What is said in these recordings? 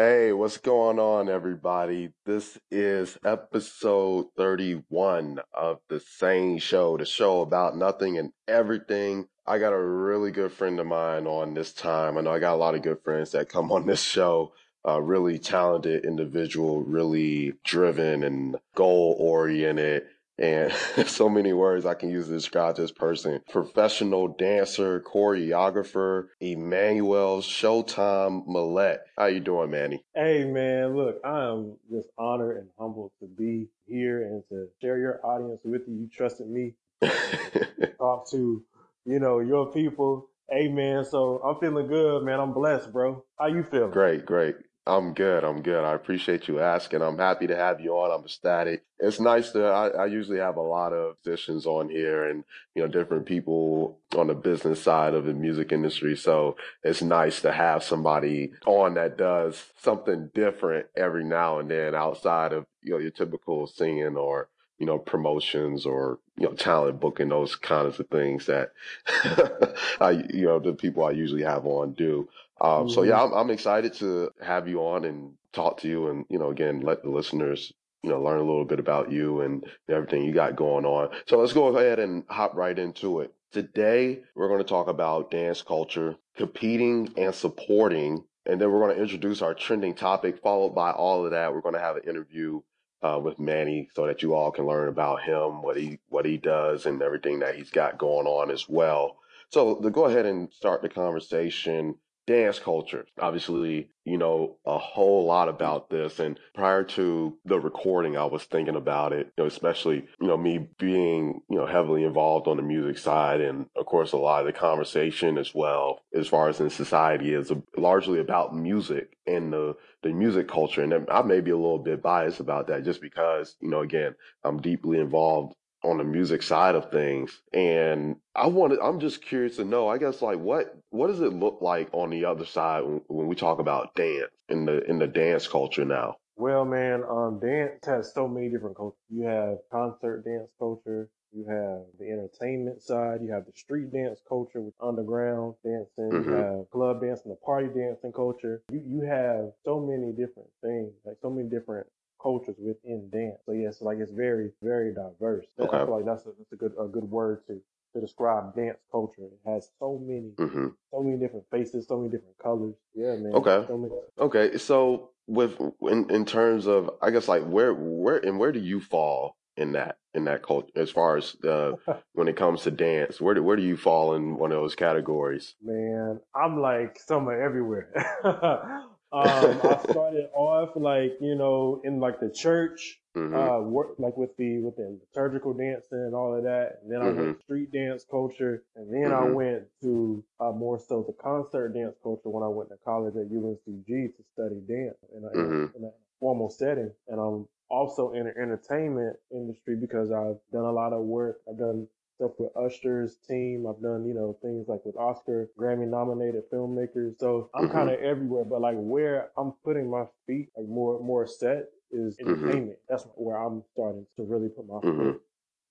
Hey, what's going on, everybody? This is episode 31 of the Sane Show, the show about nothing and everything. I got a really good friend of mine on this time. I know I got a lot of good friends that come on this show. A really talented individual, really driven and goal oriented and so many words I can use to describe this person. Professional dancer, choreographer, Emmanuel Showtime Millette. How you doing, Manny? Hey man, look, I am just honored and humbled to be here and to share your audience with you. You trusted me. Talk to, you know, your people. Hey man, so I'm feeling good, man. I'm blessed, bro. How you feeling? Great, great. I'm good. I'm good. I appreciate you asking. I'm happy to have you on. I'm ecstatic. It's nice to, I, I, usually have a lot of musicians on here and, you know, different people on the business side of the music industry. So it's nice to have somebody on that does something different every now and then outside of, you know, your typical singing or, you know, promotions or, you know, talent booking, those kinds of things that I, you know, the people I usually have on do. Um, so yeah, mm-hmm. I'm, I'm excited to have you on and talk to you and, you know, again, let the listeners, you know, learn a little bit about you and everything you got going on. So let's go ahead and hop right into it. Today, we're going to talk about dance culture, competing and supporting. And then we're going to introduce our trending topic. Followed by all of that, we're going to have an interview uh, with Manny so that you all can learn about him, what he what he does, and everything that he's got going on as well. So to go ahead and start the conversation, dance culture. Obviously, you know a whole lot about this. And prior to the recording, I was thinking about it, you know, especially, you know, me being, you know, heavily involved on the music side. And of course, a lot of the conversation as well, as far as in society is largely about music and the, the music culture. And I may be a little bit biased about that just because, you know, again, I'm deeply involved on the music side of things. And I wanted, I'm just curious to know, I guess, like what, what does it look like on the other side when, when we talk about dance in the, in the dance culture now? Well, man, um, dance has so many different cultures. You have concert dance culture. You have the entertainment side. You have the street dance culture with underground dancing. Mm-hmm. You have club dancing, the party dancing culture. You you have so many different things, like so many different cultures within dance. So yes, like it's very, very diverse. Okay. I feel like that's a, that's a good, a good word to, to describe dance culture. It has so many, mm-hmm. so many different faces, so many different colors. Yeah, man. Okay. So many. Okay. So with, in, in terms of, I guess like where, where, and where do you fall in that, in that culture as far as the, when it comes to dance, where do, where do you fall in one of those categories? Man, I'm like somewhere everywhere. Um, I started off like you know in like the church, mm-hmm. uh, work like with the with the liturgical dancing and all of that. And then mm-hmm. I went mm-hmm. street dance culture, and then mm-hmm. I went to uh, more so the concert dance culture when I went to college at UNCG to study dance in a, mm-hmm. in a formal setting. And I'm also in the entertainment industry because I've done a lot of work. I've done stuff with Usher's team. I've done, you know, things like with Oscar, Grammy nominated filmmakers. So I'm mm-hmm. kind of everywhere, but like where I'm putting my feet, like more, more set is mm-hmm. entertainment. That's where I'm starting to really put my mm-hmm. foot.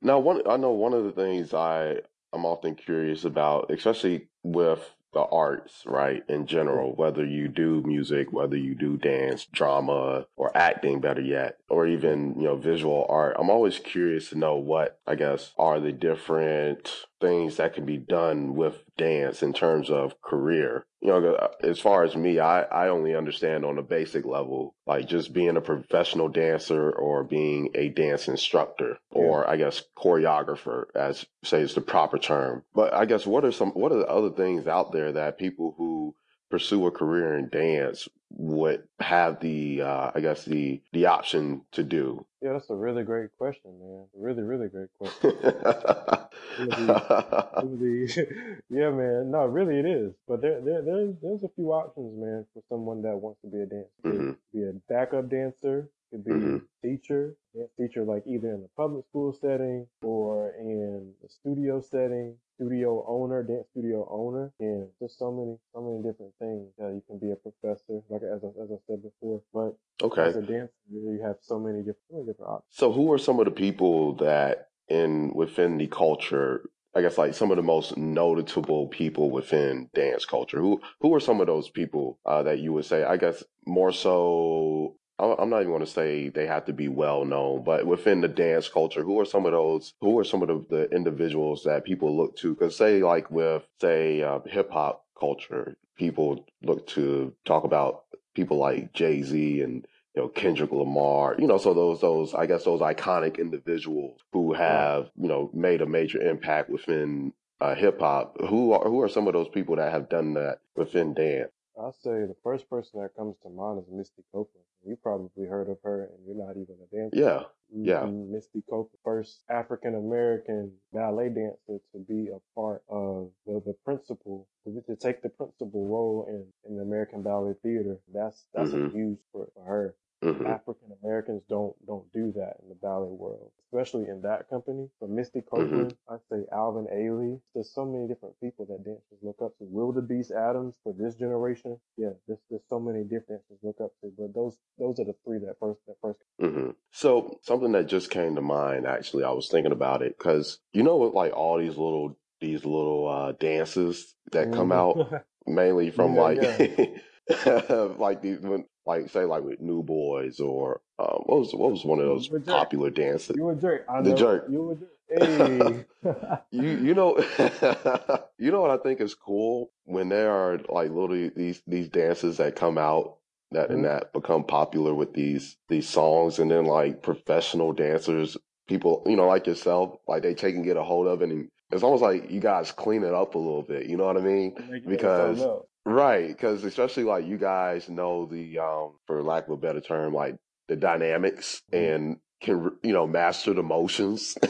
Now, one, I know one of the things I, I'm often curious about, especially with the arts, right, in general, whether you do music, whether you do dance, drama, or acting, better yet, or even, you know, visual art. I'm always curious to know what, I guess, are the different things that can be done with dance in terms of career. You know, uh, as far as me, I, I only understand on a basic level, like just being a professional dancer or being a dance instructor or I guess choreographer, as say is the proper term. But I guess what are some, what are the other things out there that people who pursue a career in dance would have the uh, I guess the the option to do? Yeah, that's a really great question, man. Really, really great question. really, really, yeah, man. No, really, it is. But there, there, there's there's a few options, man, for someone that wants to be a dancer. Mm-hmm. Be a backup dancer, could be mm-hmm. teacher, dance teacher, like either in the public school setting or in the studio setting, studio owner, dance studio owner, and just so many, so many different things. Yeah, you can be a professor, like as I, as I said before. But okay, as a dancer, you have so many different, so many different options. So, who are some of the people that in within the culture I guess like some of the most notable people within dance culture. Who who are some of those people uh, that you would say? I guess more so. I'm not even going to say they have to be well known, but within the dance culture, who are some of those? Who are some of the, the individuals that people look to? Because say like with say uh, hip hop culture, people look to talk about people like Jay Z and you know, Kendrick Lamar, you know, so those, those, I guess those iconic individuals who have, you know, made a major impact within uh, hip hop. Who are, who are some of those people that have done that within dance? I'll say the first person that comes to mind is Misty Copeland. You probably heard of her and you're not even a dancer. Yeah. Yeah. Misty Copeland, first African American ballet dancer to be a part of the, the principal, to, to take the principal role in, in the American Ballet Theater. That's, that's mm-hmm. a huge for, for her. Mm-hmm. African Americans don't don't do that in the ballet world, especially in that company. But Misty mm-hmm. Copeland, mm-hmm. I say Alvin Ailey. There's so many different people that dancers look up to. Willdabeast Adams for this generation. Yeah, there's there's so many different dancers look up to. But those those are the three that first that 1st mm-hmm. So something that just came to mind. Actually, I was thinking about it because you know what, like all these little these little uh, dances that come out mainly from yeah, like. Yeah. like these when like say like with New Boyz or um, what was what was one of those popular dances? You a jerk. I the know. jerk. You a jerk. Hey. you you know you know what I think is cool when there are like little these these dances that come out that mm-hmm. and that become popular with these these songs and then like professional dancers people you know like yourself like they take and get a hold of it and it's almost like you guys clean it up a little bit you know what I mean because Right, because especially like you guys know the, um, for lack of a better term, like the dynamics mm-hmm. and can you know master the motions.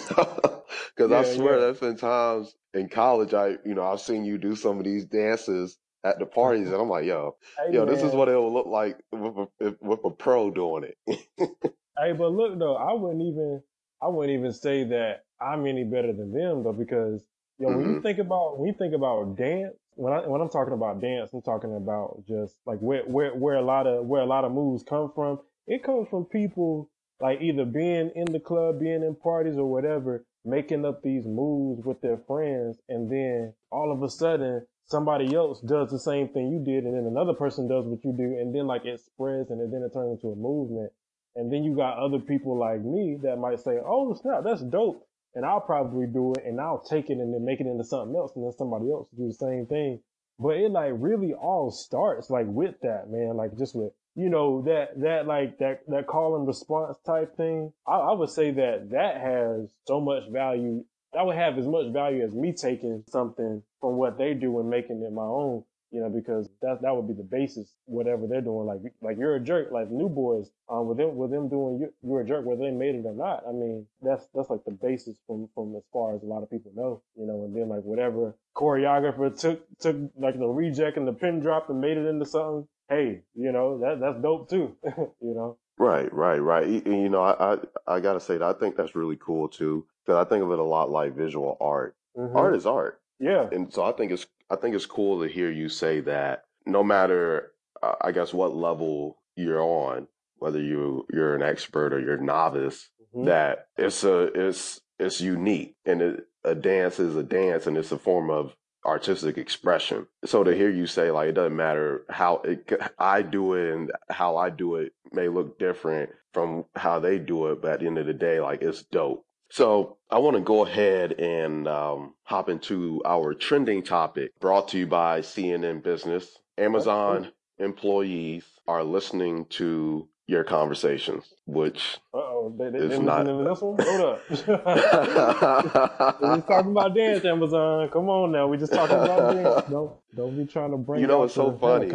Because yeah, I swear, yeah. there's been times in college I you know I've seen you do some of these dances at the parties, and I'm like, yo, hey, yo, man. this is what it will look like with a, with a pro doing it. hey, but look though, I wouldn't even I wouldn't even say that I'm any better than them though, because yo, mm-hmm. when you mm-hmm. think about when you think about dance when I when I'm talking about dance, I'm talking about just like where where where a lot of where a lot of moves come from. It comes from people like either being in the club, being in parties or whatever, making up these moves with their friends, and then all of a sudden somebody else does the same thing you did, and then another person does what you do, and then like it spreads, and then it turns into a movement. And then you got other people like me that might say, "Oh snap, that's dope." And I'll probably do it and I'll take it and then make it into something else and then somebody else do the same thing. But it like really all starts like with that, man. Like just with, you know, that, that like that, that call and response type thing. I, I would say that that has so much value. That would have as much value as me taking something from what they do and making it my own you know, because that that would be the basis, whatever they're doing. Like like you're a jerk, like New Boyz, um, with them with them doing you, you're a jerk, whether they made it or not. I mean, that's that's like the basis from from as far as a lot of people know, you know. And then like whatever choreographer took took like the reject and the pin drop and made it into something. Hey, you know that that's dope too, you know. Right, right, right. And, you know, I, I I gotta say that I think that's really cool too, because I think of it a lot like visual art. Mm-hmm. Art is art. Yeah. And so I think it's I think it's cool to hear you say that no matter uh, I guess what level you're on, whether you you're an expert or you're novice, mm-hmm. that it's a it's it's unique and it, a dance is a dance and it's a form of artistic expression. So to hear you say like it doesn't matter how it, I do it and how I do it may look different from how they do it, but at the end of the day, like it's dope. So I want to go ahead and um, hop into our trending topic brought to you by CNN Business. Amazon employees are listening to your conversations, which oh, they, they, is not. This one? Hold up. We're talking about dance, Amazon. Come on now, we just talking about dance. Don't don't be trying to bring. You know, it's so funny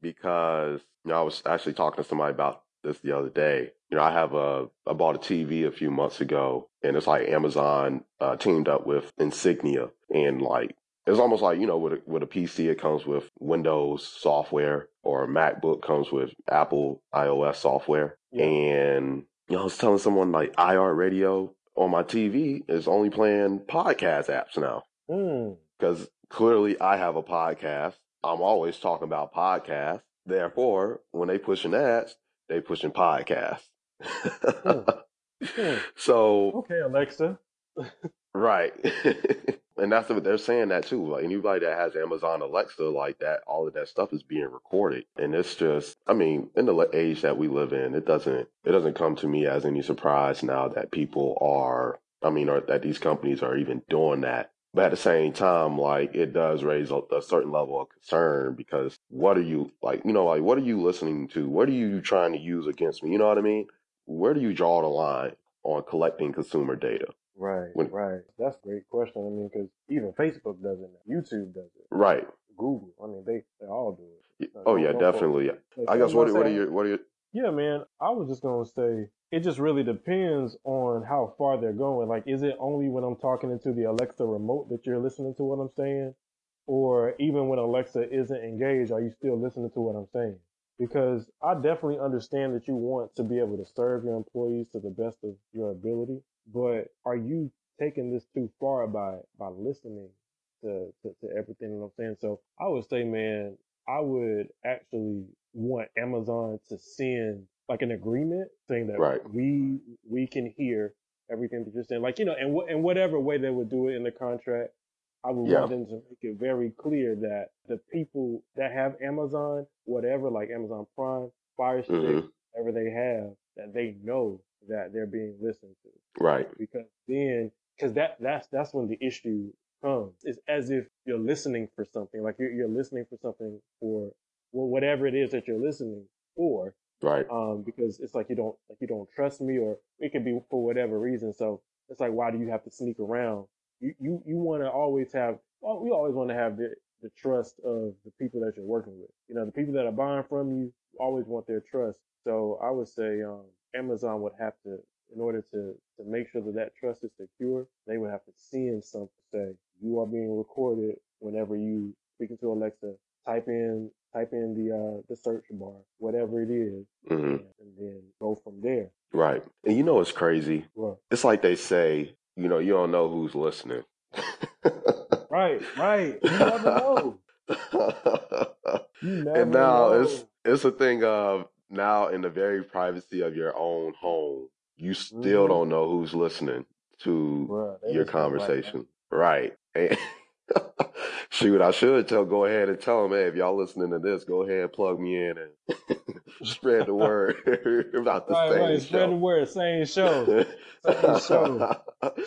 because you know I was actually talking to somebody about this the other day. You know, I have a I bought a TV a few months ago, and it's like Amazon uh, teamed up with Insignia, and like it's almost like you know with a, with a PC it comes with Windows software, or a MacBook comes with Apple iOS software, yeah. and you know I was telling someone like iHeartRadio on my TV is only playing podcast apps now because mm. clearly I have a podcast. I'm always talking about podcasts. Therefore, when they pushing ads, they pushing podcasts. Hmm. Hmm. So okay, Alexa. right. And that's what they're saying that too. Like anybody that has Amazon Alexa, like that, all of that stuff is being recorded. And it's just, I mean, in the age that we live in, it doesn't, it doesn't come to me as any surprise now that people are, I mean, or that these companies are even doing that. But at the same time, like it does raise a, a certain level of concern because what are you like, you know, like what are you listening to? What are you trying to use against me? You know what I mean? Where do you draw the line on collecting consumer data? Right, when, right. That's a great question. I mean, because even Facebook does it now. YouTube does it. Right. Google. I mean, they they all do it. oh yeah, definitely. I guess what what are your what are your yeah, man. I was just gonna say it just really depends on how far they're going. Like, is it only when I'm talking into the Alexa remote that you're listening to what I'm saying, or even when Alexa isn't engaged, are you still listening to what I'm saying? Because I definitely understand that you want to be able to serve your employees to the best of your ability, but are you taking this too far by by listening to, to, to everything that I'm saying? So I would say, man, I would actually want Amazon to send like an agreement saying that right. we we can hear everything that you're saying. Like you know, and in whatever way they would do it in the contract, I would yeah. want them to make it very clear that the people that have Amazon, whatever, like Amazon Prime, Fire Stick, mm-hmm. whatever they have, that they know that they're being listened to. Right. Because then, because that that's that's when the issue comes. It's as if you're listening for something, like you're, you're listening for something for well, whatever it is that you're listening for. Right. Um, because it's like you don't like you don't trust me, or it could be for whatever reason. So it's like, why do you have to sneak around? You you you want to always have. Well, we always want to have the the trust of the people that you're working with. You know, the people that are buying from you always want their trust. So I would say um, Amazon would have to, in order to to make sure that that trust is secure, they would have to send something say you are being recorded whenever you speaking to Alexa. Type in type in the uh, the search bar, whatever it is, mm-hmm. and, and, then go from there. Right. And you know it's crazy. What? It's like they say, you know, you don't know who's listening. right, right. You never know. you never and now know. it's it's a thing of now in the very privacy of your own home, you still mm-hmm. don't know who's listening to Bruh, your conversation. Right. right. Shoot, I should tell. Go ahead and tell them, hey, if y'all listening to this, go ahead and plug me in and spread the word about the right, same right. show. Spread the word, same show, same show.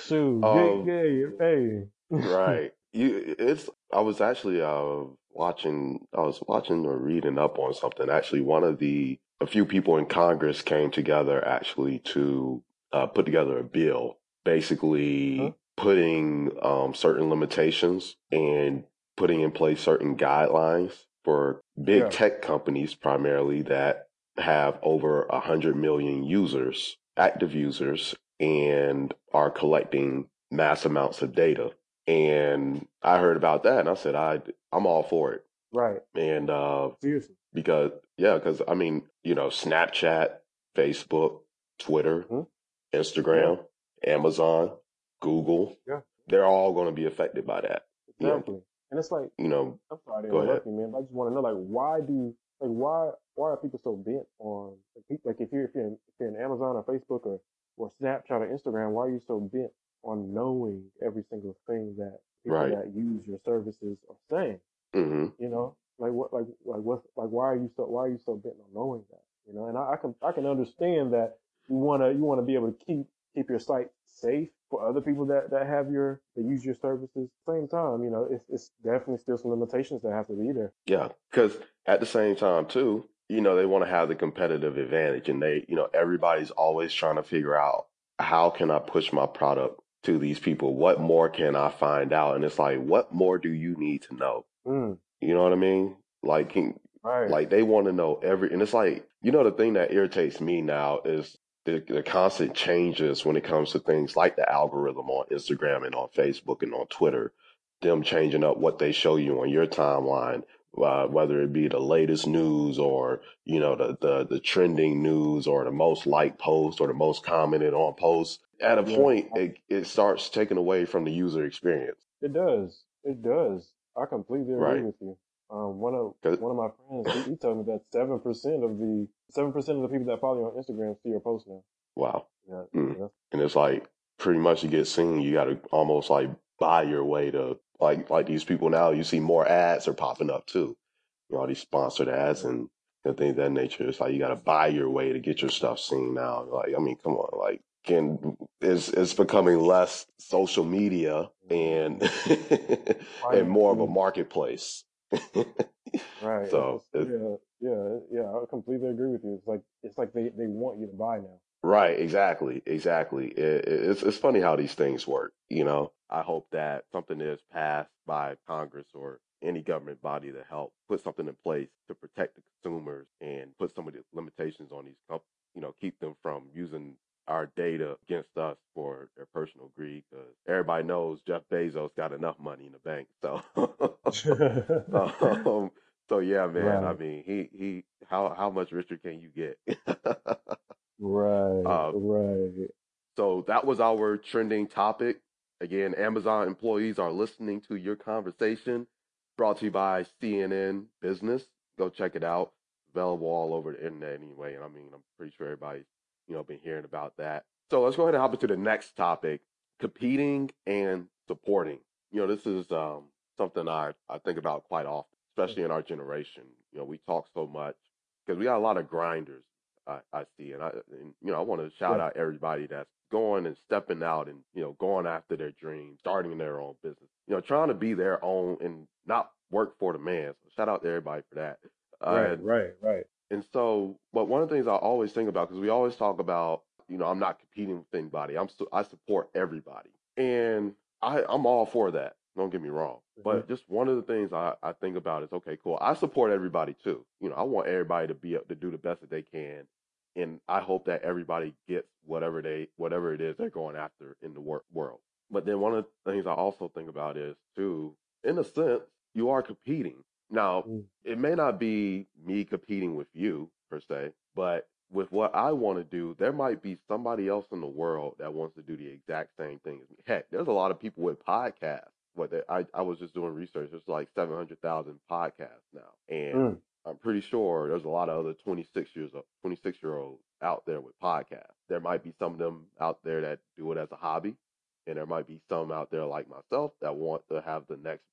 Shoot, um, hey, right. You, it's. I was actually uh watching. I was watching or reading up on something. Actually, one of the a few people in Congress came together actually to uh, put together a bill, basically. Huh? putting um, certain limitations and putting in place certain guidelines for big yeah. tech companies primarily that have over 100 million users, active users, and are collecting mass amounts of data. And I heard about that and I said, I, I'm all for it. Right. And, uh, Seriously. because, yeah, because I mean, you know, Snapchat, Facebook, Twitter, mm-hmm. Instagram, yeah. Amazon, Google. Yeah. They're all going to be affected by that. Exactly. You know, and it's like, you know, I'm sorry to interrupt you, man. but I just want to know, like, why do, like, why, why are people so bent on, like, like if you're, if you're, in, if you're in Amazon or Facebook or, or Snapchat or Instagram, why are you so bent on knowing every single thing that people right. that use your services are saying? Mm-hmm. You know, like what, like, like what, like, why are you so, why are you so bent on knowing that? You know, and I, I can, I can understand that you want to, you want to be able to keep, keep your site safe for other people that, that have your that use your services. Same time, you know, it's it's definitely still some limitations that have to be there. Yeah, because at the same time too, you know, they want to have the competitive advantage, and they, you know, everybody's always trying to figure out how can I push my product to these people? What more can I find out? And it's like, what more do you need to know? Mm. You know what I mean? Like, right. like they want to know every, and it's like, you know, the thing that irritates me now is the, the constant changes when it comes to things like the algorithm on Instagram and on Facebook and on Twitter, them changing up what they show you on your timeline, uh, whether it be the latest news or you know the, the the trending news or the most liked post or the most commented on post. At a yeah. point, it it starts taking away from the user experience. It does. It does. I completely agree right. with you. Um, one of one of my friends, he, told me that seven percent of the seven percent of the people that follow you on Instagram see your post now. Wow. Yeah, mm. yeah. And it's like pretty much to get seen, you got to almost like buy your way to like like these people now. You see more ads are popping up too. You know, all these sponsored ads and, and things of that nature. It's like you got to buy your way to get your stuff seen now. Like, I mean, come on, like can it's it's becoming less social media and and more of a marketplace. right. So yeah, yeah, yeah. I completely agree with you. It's like it's like they they want you to buy now. Right. Exactly. Exactly. It, it's it's funny how these things work. You know, I hope that something is passed by Congress or any government body to help put something in place to protect the consumers and put some of the limitations on these companies. You know, keep them from using our data against us for their personal greed because everybody knows Jeff Bezos got enough money in the bank. So, um, so yeah, man. Right. I mean, he he. How how much richer can you get? right. Um, right. So that was our trending topic. Again, Amazon employees are listening to your conversation. Brought to you by CNN Business. Go check it out. Available all over the internet anyway. And I mean, I'm pretty sure everybody's you know, been hearing about that. So let's go ahead and hop into the next topic competing and supporting. You know, this is um, something I, I think about quite often, especially in our generation. You know, we talk so much because we got a lot of grinders I, I see. And, I, and, you know, I want to shout yeah. out everybody that's going and stepping out and, you know, going after their dreams, starting their own business, you know, trying to be their own and not work for the man. So shout out to everybody for that. Right, uh, right, right. And so, but one of the things I always think about, because we always talk about, you know, I'm not competing with anybody. I'm I support everybody, and I I'm all for that. Don't get me wrong. Mm-hmm. But just one of the things I, I think about is okay, cool. I support everybody too. You know, I want everybody to be able to do the best that they can, and I hope that everybody gets whatever they whatever it is they're going after in the wor- world. But then one of the things I also think about is too, in a sense, you are competing. Now, mm. it may not be me competing with you per se, but with what I want to do, there might be somebody else in the world that wants to do the exact same thing as me. Heck, there's a lot of people with podcasts. What I I was just doing research. There's like seven hundred thousand podcasts now, and mm. I'm pretty sure there's a lot of other 26 years 26 year olds out there with podcasts. There might be some of them out there that do it as a hobby, and there might be some out there like myself that want to have the next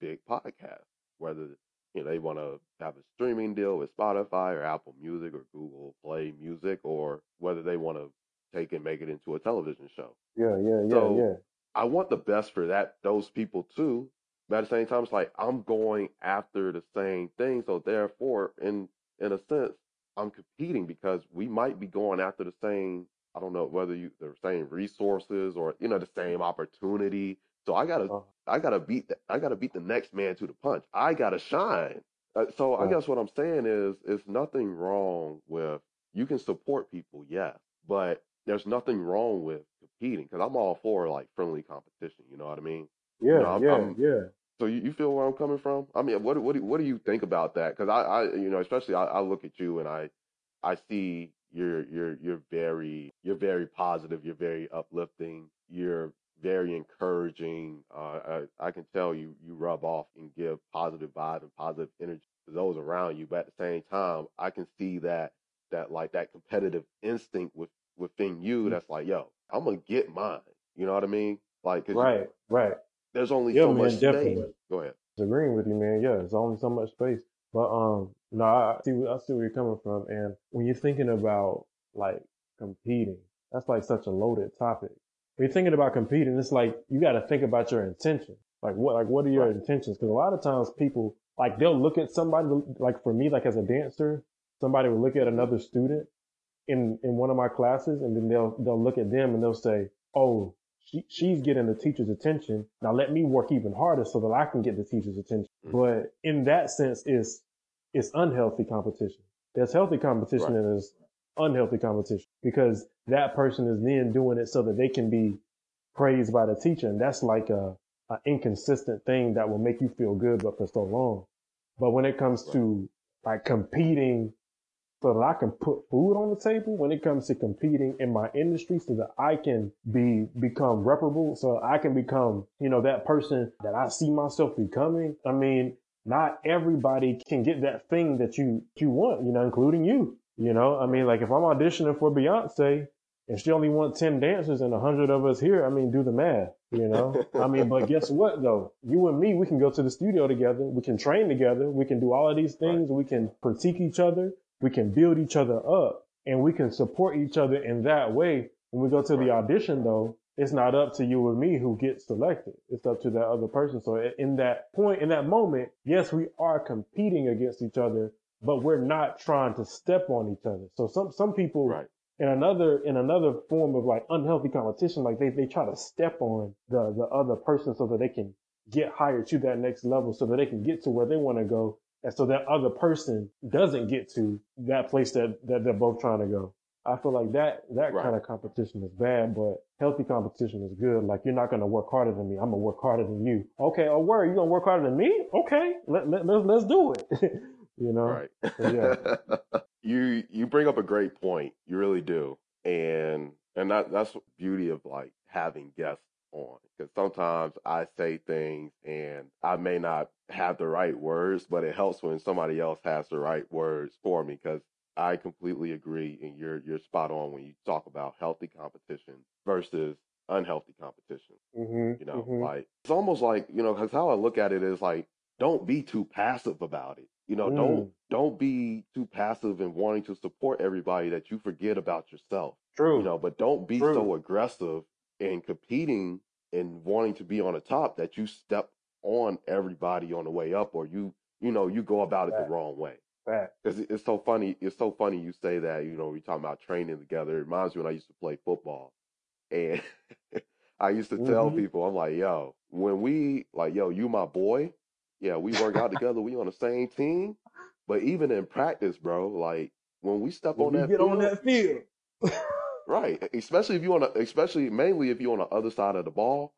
big podcast whether you know they want to have a streaming deal with Spotify or Apple Music or Google Play Music, or whether they want to take and make it into a television show. Yeah, yeah, yeah, so yeah. I want the best for that those people too. But at the same time, it's like I'm going after the same thing, so therefore, in in a sense, I'm competing because we might be going after the same. I don't know whether you the same resources or you know the same opportunity so I gotta, uh-huh. I gotta beat the, I gotta beat the next man to the punch. I gotta shine. Uh, so I guess what I'm saying is, is nothing wrong with you can support people, yes, but there's nothing wrong with competing because I'm all for like friendly competition. You know what I mean? Yeah, you know, I'm, yeah, I'm, yeah. So you, you feel where I'm coming from? I mean, what what do, what do you think about that? Because I, I, you know, especially I, I look at you and I, I see you're you're you're very you're very positive. You're very uplifting. You're very encouraging. Uh, I, I, can tell you you rub off and give positive vibes and positive energy to those around you. But at the same time, I can see that that like that competitive instinct with within you. Mm. That's like, yo, I'm gonna get mine. You know what I mean? Like, right, you, right. There's only yeah, so man, much definitely. space. Go ahead. Agreeing with you, man. Yeah, there's only so much space. But um, no, I see. I see where you're coming from. And when you're thinking about like competing, that's like such a loaded topic when you're thinking about competing, it's like you got to think about your intention. Like what, like what are your right. intentions? Because a lot of times people like they'll look at somebody. Like for me, like as a dancer, somebody will look at another student in in one of my classes, and then they'll they'll look at them and they'll say, "Oh, she, she's getting the teacher's attention. Now let me work even harder so that I can get the teacher's attention." Mm-hmm. But in that sense, it's it's unhealthy competition. There's healthy competition right. and there's unhealthy competition because that person is then doing it so that they can be praised by the teacher. And that's like a, a inconsistent thing that will make you feel good, but for so long. But when it comes to like competing so that I can put food on the table, when it comes to competing in my industry so that I can be, become reparable, so I can become, you know, that person that I see myself becoming. I mean, not everybody can get that thing that you, you want, you know, including you. You know, I mean, like if I'm auditioning for Beyonce and she only wants 10 dancers and 100 of us here, I mean, do the math, you know? I mean, but guess what though? You and me, we can go to the studio together. We can train together. We can do all of these things. We can critique each other. We can build each other up and we can support each other in that way. When we go to the audition though, it's not up to you or me who gets selected. It's up to that other person. So in that point, in that moment, yes, we are competing against each other, but we're not trying to step on each other. So some, some people right. in another, in another form of like unhealthy competition, like they, they try to step on the, the other person so that they can get higher to that next level so that they can get to where they want to go. And so that other person doesn't get to that place that, that they're both trying to go. I feel like that that right. kind of competition is bad, but healthy competition is good. Like you're not gonna work harder than me. I'm gonna work harder than you. Okay, oh where you gonna work harder than me? Okay, let, let let's let's do it. you know, right? yeah. you you bring up a great point. You really do, and and that that's the beauty of like having guests on because sometimes I say things and I may not have the right words, but it helps when somebody else has the right words for me because I completely agree, and you're you're spot on when you talk about healthy competition versus unhealthy competition. Mm-hmm, you know, mm-hmm. like it's almost like you know, because how I look at it is like, don't be too passive about it. You know, mm. don't don't be too passive in wanting to support everybody that you forget about yourself. True. You know, but don't be True. so aggressive in competing and wanting to be on the top that you step on everybody on the way up, or you you know you go about it the wrong way. Because it's so funny. It's so funny you say that. You know, we talking about training together. It reminds me when I used to play football, and I used to tell mm-hmm. people, I'm like, yo, when we like, yo, you my boy. Yeah, we work out together. We on the same team. But even in practice, bro, like when we step when on that, get field, on that field, right? Especially if you on, a, especially mainly if you on the other side of the ball,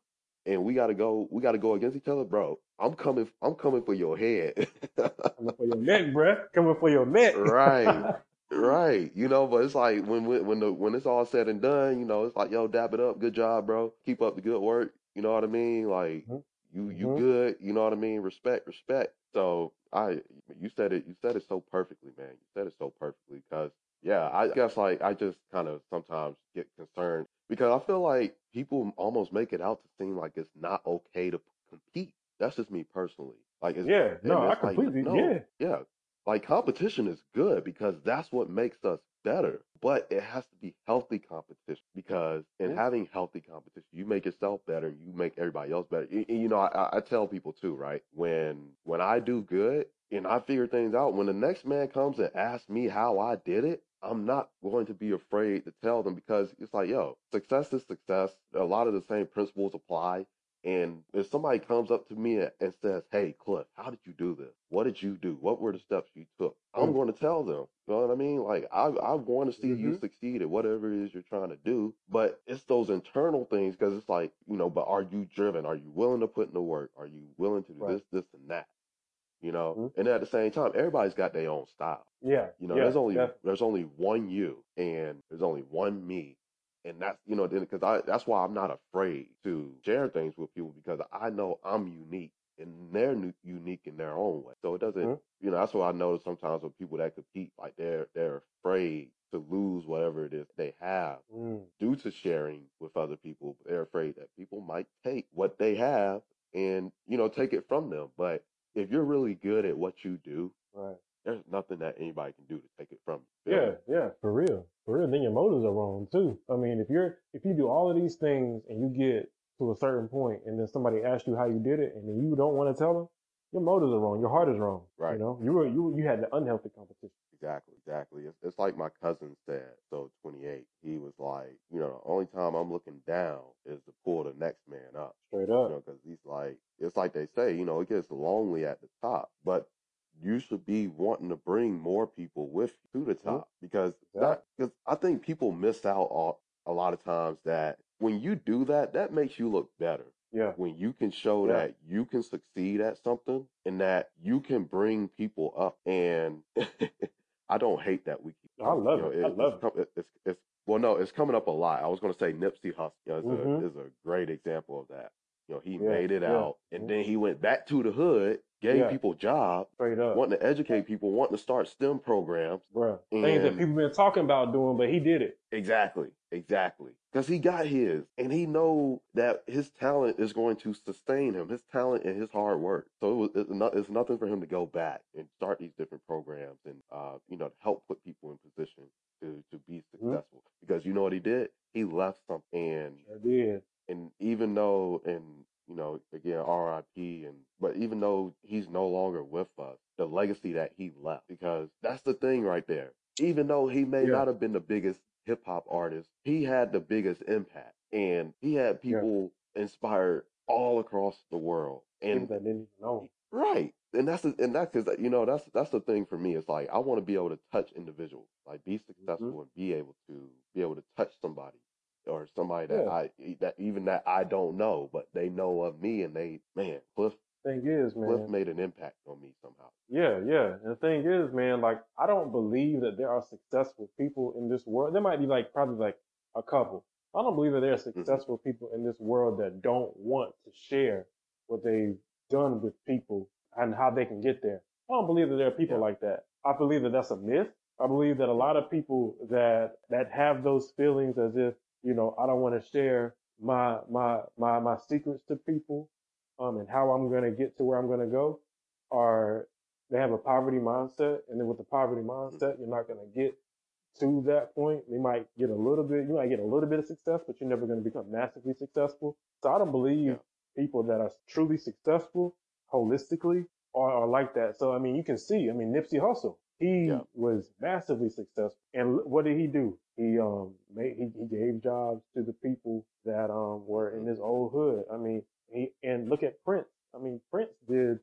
and we gotta go, we gotta go against each other, bro. I'm coming, I'm coming for your head. coming for your neck, bro. Coming for your neck. right, right. You know, but it's like when when the when it's all said and done, you know, it's like yo, dap it up, good job, bro. Keep up the good work. You know what I mean? Like mm-hmm. You you mm-hmm. good. You know what I mean? Respect, respect. So I, you said it, you said it so perfectly, man. You said it so perfectly because yeah, I guess like I just kind of sometimes get concerned because I feel like people almost make it out to seem like it's not okay to compete. That's just me personally. Like, yeah, no, I completely, like, no, yeah, yeah. Like competition is good because that's what makes us better, but it has to be healthy competition because in having healthy competition, you make yourself better, you make everybody else better. You, you know, I, I tell people too, right? When when I do good and I figure things out, when the next man comes and asks me how I did it, I'm not going to be afraid to tell them because it's like, yo, success is success. A lot of the same principles apply. And if somebody comes up to me and says, Hey, Cliff, how did you do this? What did you do? What were the steps you took? I'm mm-hmm. going to tell them. You know what I mean? Like, I, I want to see mm-hmm. you succeed at whatever it is you're trying to do. But it's those internal things because it's like, you know, but are you driven? Are you willing to put in the work? Are you willing to do right. this, this, and that? you know. Mm-hmm. And at the same time, everybody's got their own style. Yeah. You know, yeah, there's only there's only one you, and there's only one me, and that's you know, because I that's why I'm not afraid to share things with people because I know I'm unique. And they're unique in their own way, so it doesn't. Mm-hmm. You know, that's what I notice sometimes with people that compete, like they're they're afraid to lose whatever it is they have mm. due to sharing with other people. They're afraid that people might take what they have and you know take it from them. But if you're really good at what you do, right. There's nothing that anybody can do to take it from you. Yeah, yeah, for real. For real. Then your motives are wrong too. I mean, if you're if you do all of these things and you get to a certain point and then somebody asks you how you did it and then you don't want to tell them, your motives are wrong. Your heart is wrong. Right. You know, you were you you had the unhealthy competition. Exactly, exactly. It's, it's like my cousin said. So 28, he was like, you know, the only time I'm looking down is to pull the next man up. Straight up. You know, because he's like, it's like they say, you know, it gets lonely at the top, but you should be wanting to bring more people with you to the mm-hmm. top because that because I think people miss out a lot of times that when you do that, that makes you look better. Yeah. When you can show yeah. that you can succeed at something and that you can bring people up and I don't hate that we keep. I love you know, it. it. I love it's, it. It's, it's, well, no, it's coming up a lot. I was going to say Nipsey Hussle you know, is, mm-hmm. a, is a great example of that. You know, he yeah, made it yeah. out, and mm-hmm. then he went back to the hood, gave Yeah. people jobs, Straight up. wanting to educate people, wanting to start STEM programs. Bruh. Things that people been talking about doing, but he did it. exactly, exactly, because he got his, and he know that his talent is going to sustain him. His talent and his hard work. So it was, it's, not, it's nothing for him to go back and start these different programs and uh, you know to help put people in position to to be Mhm. successful. Because you know what he did? He left something, and Sure did. and even though and you know again RIP and but even though he's no longer with us, the legacy that he left because that's the thing right there. Even though he may Yeah. not have been the biggest hip hop artist, he had the biggest impact and he had Yeah. people inspired all across the world. And that didn't even know. right. And that's the, and that's because you know that's that's the thing for me. It's like I want to be able to touch individuals, like be successful Mhm. and be able to be able to touch somebody or somebody that Yeah. I that even that I don't know, but they know of me and they man Cliff Thing is, Cliff man. made an impact on me somehow. Yeah, yeah. And the thing is, man, like I don't believe that there are successful people in this world. There might be like probably like a couple. I don't believe that there are Mm-hmm. successful people in this world that don't want to share what they've done with people and how they can get there. I don't believe that there are people Yeah. like that. I believe that that's a myth. I believe that a lot of people that that have those feelings as if, you know, I don't want to share my my my my secrets to people um and how I'm going to get to where I'm going to go are they have a poverty mindset and then with the poverty mindset you're not going to get to that point. They might get a little bit you might get a little bit of success but you're never going to become massively successful. So i don't believe Yeah. people that are truly successful holistically are, are like that. So i mean you can see i mean nipsey Hussle, he Yeah. was massively successful and what did he do he um made he, he gave jobs to the people that um were in his old hood i mean he and look at prince i mean prince did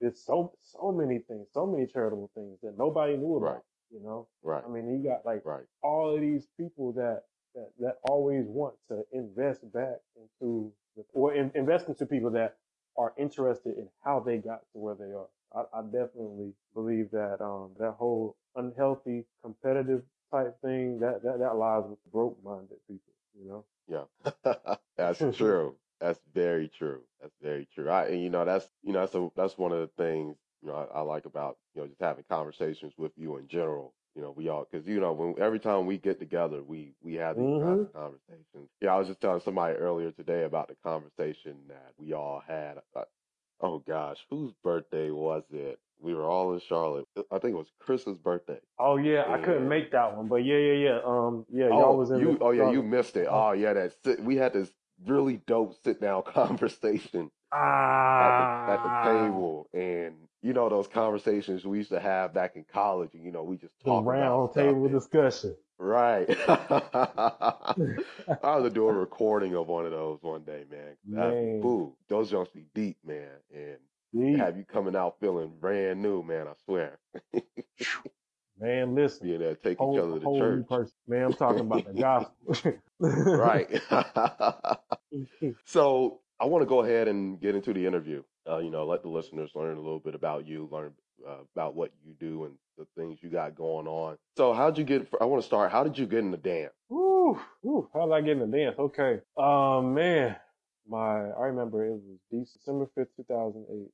did so so many things, so many charitable things that nobody knew about. Right. You know, Right. I mean, he got like Right. all of these people that that, that always want to invest back into the, or in, invest into people that are interested in how they got to where they are. I, I definitely believe that um that whole unhealthy competitive type thing that that, that lies with broke minded people. You know. Yeah. That's true. That's very true. That's very true. I, and you know, that's you know, that's a, that's one of the things you know I, I like about you know just having conversations with you in general. You know, we all because you know when every time we get together, we we have these kinds Mhm. of conversations. Yeah, I was just telling somebody earlier today about the conversation that we all had. Uh, oh gosh, whose birthday was it? We were all in Charlotte. I think it was Chris's birthday. Oh yeah, I couldn't make that one, but yeah, yeah, yeah. Um, yeah, y'all Oh, was in you. Oh, yeah, you missed it. Oh. Yeah, that sit, we had this really dope sit down conversation at the at the Ah, table, and you know those conversations we used to have back in college, and you know we just talk round table discussion. Right. I to do a recording of one of those one day, man. Man, cool. Those jumps be deep, man, and deep. have you coming out feeling brand new, man. I swear. Man, listen, Being there, take each other to church. person. Man, I'm talking about the gospel. Right. So I want to go ahead and get into the interview. Uh, you know, let the listeners learn a little bit about you, learn uh, about what you do and the things you got going on. So how'd you get? I want to start. How did you get into dance? Ooh, woo, how did I get in the dance? Okay. Um, man, my I remember it was December fifth, two thousand eight.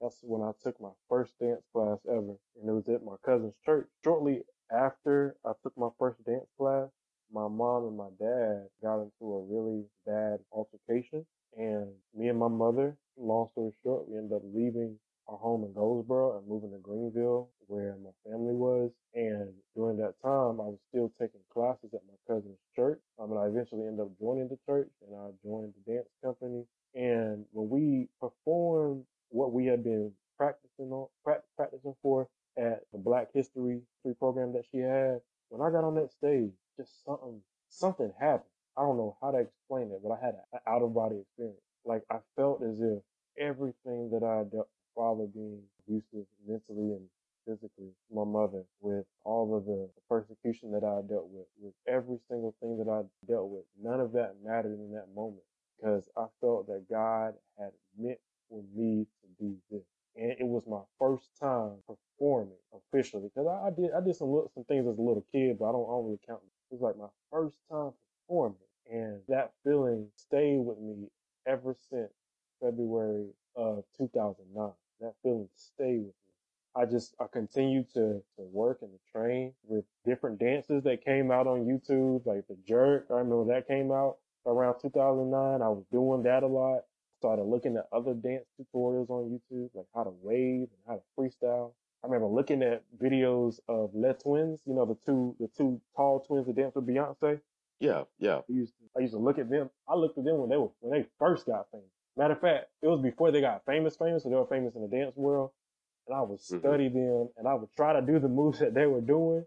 That's when I took my first dance class ever, and it was at my cousin's church. Shortly after I took my first dance class, my mom and my dad got into a really bad altercation, and me and my mother, long story short, we ended up leaving our home in Goldsboro and moving to Greenville, where my family was. And during that time, I was still taking classes at my cousin's church. Um, and I eventually ended up joining the church, and I joined the dance company. And when we performed what we had been practicing on, prac- practicing for at the Black History History program that she had, when I got on that stage, just something, something happened. I don't know how to explain it, but I had an out of body experience. Like I felt as if everything that I dealt, father being abusive mentally and physically, my mother, with all of the persecution that I dealt with, with every single thing that I dealt with, none of that mattered in that moment because I felt that God had meant for me to do this. And it was my first time performing officially because I, I did I did some some things as a little kid, but I don't, don't really count. It was like my first time performing, and that feeling stayed with me ever since February of 2009. That feeling stayed with me. I just I continued to to work and to train with different dances that came out on YouTube, like the jerk. I remember that came out around 2009. I was doing that a lot. Started looking at other dance tutorials on YouTube, like how to wave and how to freestyle. I remember looking at videos of Les Twins, you know, the two the two tall twins that dance with Beyonce. Yeah, yeah. I used to, I used to look at them. I looked at them when they were when they first got famous. Matter of fact, it was before they got famous, famous, so they were famous in the dance world. And I would hmm study them and I would try to do the moves that they were doing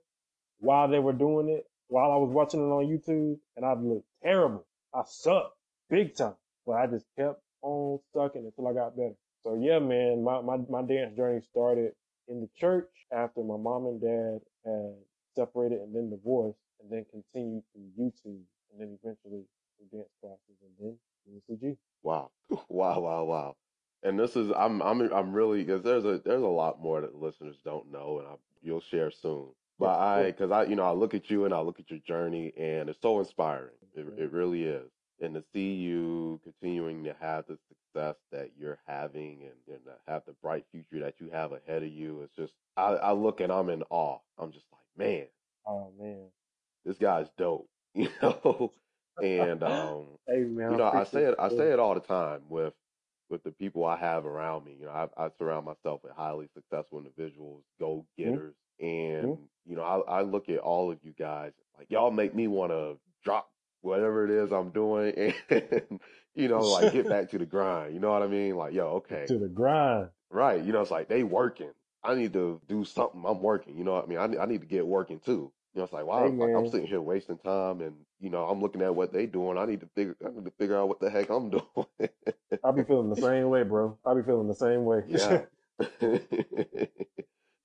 while they were doing it, while I was watching it on YouTube, and I'd look terrible. I sucked big time, but I just kept on sucking until I got better. So yeah, man, my, my, my dance journey started in the church after my mom and dad had separated and then divorced and then continued through YouTube and then eventually through dance classes and then UNCG. Wow, wow, wow, wow. And this is I'm I'm I'm really because there's a there's a lot more that listeners don't know, and I, you'll share soon. But I because I you know I look at you and I look at your journey, and it's so inspiring. It it really is. And to see you continuing to have the success that you're having, and and to have the bright future that you have ahead of you, it's just I I look and I'm in awe. I'm just like, man, Oh man. this guy's dope, you know. And um, Hey man, you I know, I appreciate say it. I say it all the time with with the people I have around me. You know, I, I surround myself with highly successful individuals, go Mm-hmm. getters, and Mm-hmm. you know, I, I look at all of you guys like y'all make me want to drop whatever it is I'm doing and you know, like get back to the grind. You know what I mean? Like, yo, okay, to the grind. right. You know, it's like they working. I need to do something. I'm working. You know what I mean? I need, I need to get working too. You know, it's like, wow, Hey like I'm sitting here wasting time, and you know, I'm looking at what they doing. I need to figure, I need to figure out what the heck I'm doing. I'll be feeling the same way, bro. I'll be feeling the same way. Yeah.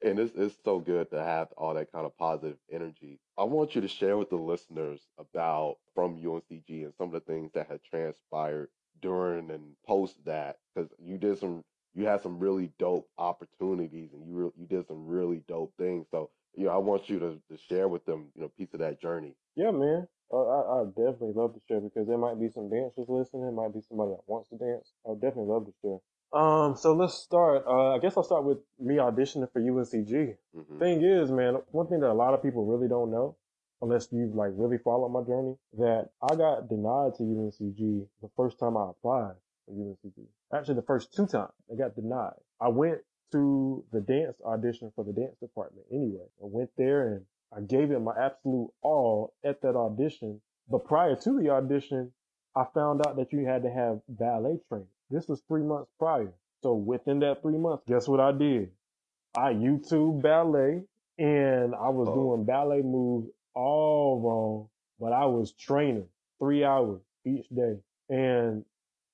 and it's it's so good to have all that kind of positive energy. I want you to share with the listeners about from UNCG and some of the things that had transpired during and post that because you did some you had some really dope opportunities and you re- you did some really dope things. So you know, I want you to, to share with them, you know, piece of that journey. yeah, man. I, I, I definitely love to share because there might be some dancers listening. There might be somebody that wants to dance. I would definitely love to share. Um, so let's start. Uh, I guess I'll start with me auditioning for UNCG. hmm Thing is, man, one thing that a lot of people really don't know, unless you've like really followed my journey, that I got denied to UNCG the first time I applied for UNCG. Actually, the first two times I got denied. I went to the dance audition for the dance department anyway. I went there and I gave it my absolute all at that audition. But prior to the audition, I found out that you had to have ballet training. This was three months prior. So within that three months, guess what I did? I YouTube ballet and I was Oh, doing ballet moves all wrong, but I was training three hours each day. And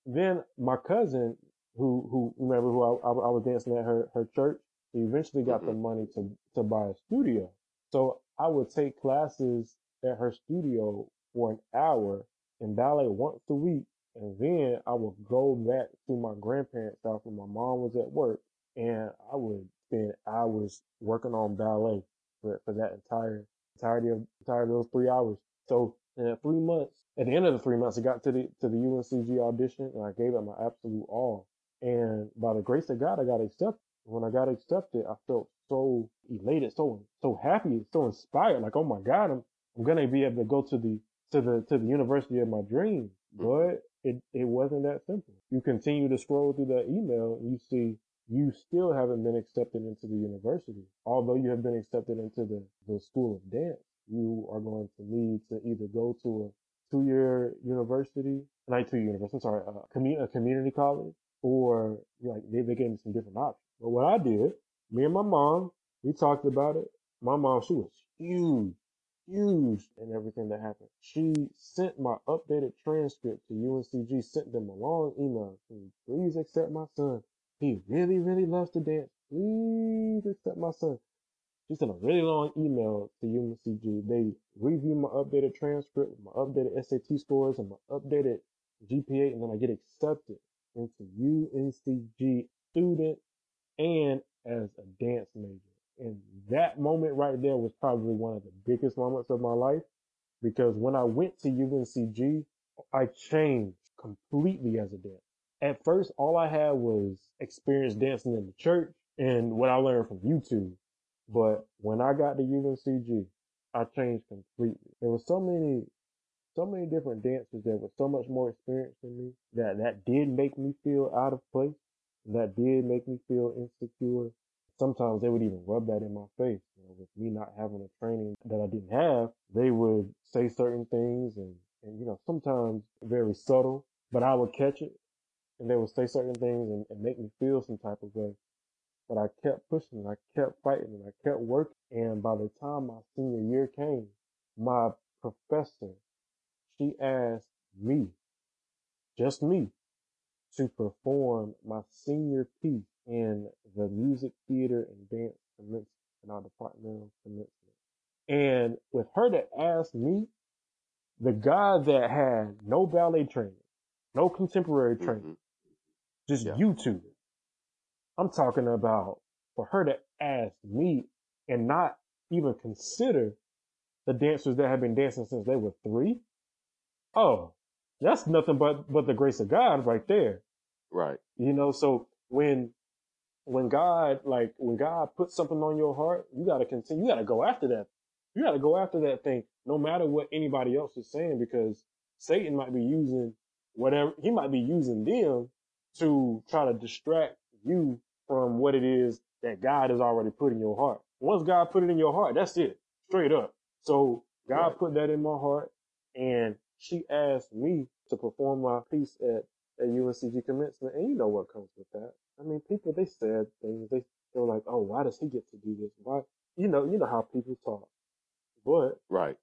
then my cousin, who, who, remember who I, I, was dancing at her, her church, eventually got the hmm money to, to buy a studio. So I would take classes at her studio for an hour in ballet once a week. And then I would go back to my grandparents' house when my mom was at work and I would spend hours working on ballet for, for that entire entirety of entire those three hours. So in three months, at the end of the three months, I got to the to the UNCG audition and I gave it my absolute all. And by the grace of God, I got accepted. When I got accepted, I felt so elated, so so happy, so inspired. Like, oh my God, I'm I'm gonna be able to go to the to the to the university of my dreams. hmm But it it wasn't that simple. You continue to scroll through that email and you see you still haven't been accepted into the university. Although you have been accepted into the, the school of dance, you are going to need to either go to a two year university, not two year university, I'm sorry, a, commu- a community college, or like they, they gave me some different options. But what I did, me and my mom, we talked about it. My mom, she was huge, huge in everything that happened. She sent my updated transcript to UNCG, sent them a long email. Please accept my son. He really, really loves to dance. Please accept my son. She sent a really long email to UNCG. They reviewed my updated transcript, my updated SAT scores, and my updated GPA, and then I get accepted into UNCG student and as a dance major. And that moment right there was probably one of the biggest moments of my life because when I went to UNCG, I changed completely as a dancer. at first, all I had was experience dancing in the church and what I learned from YouTube. But when I got to UNCG, I changed completely. There were so many, so many different dancers that were so much more experienced than me that that did make me feel out of place. That did make me feel insecure. Sometimes they would even rub that in my face. You know, with me not having a training that I didn't have, they would say certain things and, and you know, sometimes very subtle, but I would catch it and they would say certain things and, and make me feel some type of way. But I kept pushing, and I kept fighting, and I kept working. And by the time my senior year came, my professor, she asked me, just me, to perform my senior piece in the music theater and dance commencement in our departmental commencement. And with her to ask me, the guy that had no ballet training, no contemporary training, mm-hmm. just yeah. YouTube I'm talking about for her to ask me and not even consider the dancers that have been dancing since they were three. Oh, that's nothing but but the grace of God right there. Right. You know, so when when God like when God puts something on your heart, you gotta continue. You gotta go after that. You gotta go after that thing, no matter what anybody else is saying, because Satan might be using whatever he might be using them to try to distract you from what it is that God has already put in your heart. Once God put it in your heart, that's it, straight up. So God right. put that in my heart, and she asked me to perform my piece at at UNCG commencement, and you know what comes with that. I mean, people they said things. They they were like, "Oh, why does he get to do this? Why?" You know, you know how people talk. But right,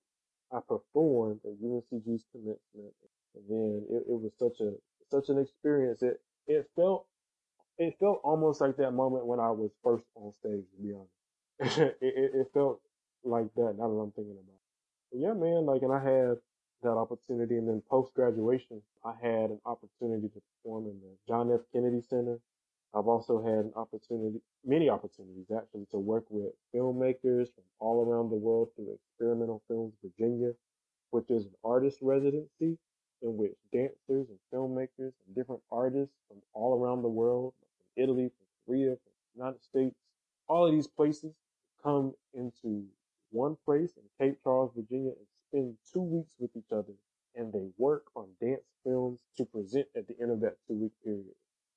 I performed at UNCG's commencement, and then it, it was such a such an experience. It it felt it felt almost like that moment when I was first on stage, to be honest. it, it, it, felt like that now that I'm thinking about it. But yeah, man, like, and I had that opportunity. And then post graduation, I had an opportunity to perform in the John F. Kennedy Center. I've also had an opportunity, many opportunities actually, to work with filmmakers from all around the world through Experimental Films Virginia, which is an artist residency in which dancers and filmmakers and different artists from all around the world from Italy, from Korea, from the United States, all of these places come into one place in Cape Charles, Virginia, and spend two weeks with each other. And they work on dance films to present at the end of that two week period.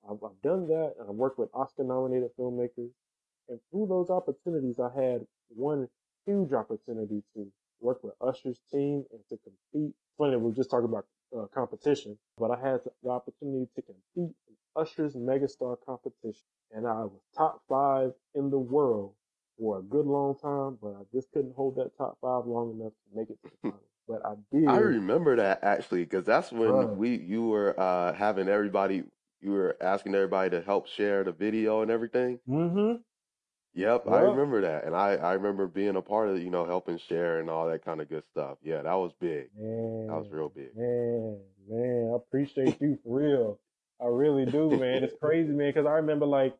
I've, I've done that, and I've worked with Oscar nominated filmmakers. And through those opportunities, I had one huge opportunity to work with Usher's team and to compete. Funny, we are just talking about uh, competition, but I had the opportunity to compete in Usher's Megastar competition, and I was top five in the world for a good long time, but I just couldn't hold that top five long enough to make it to the final. But I did. I remember that actually, because that's when we you were uh, having everybody, you were asking everybody to help share the video and everything. Mm-hmm. Yep, I remember that, and I I remember being a part of you know helping share and all that kind of good stuff. Yeah, that was big. Man, that was real big. Man, man, I appreciate you for real. I really do, man. It's crazy, man, because I remember like,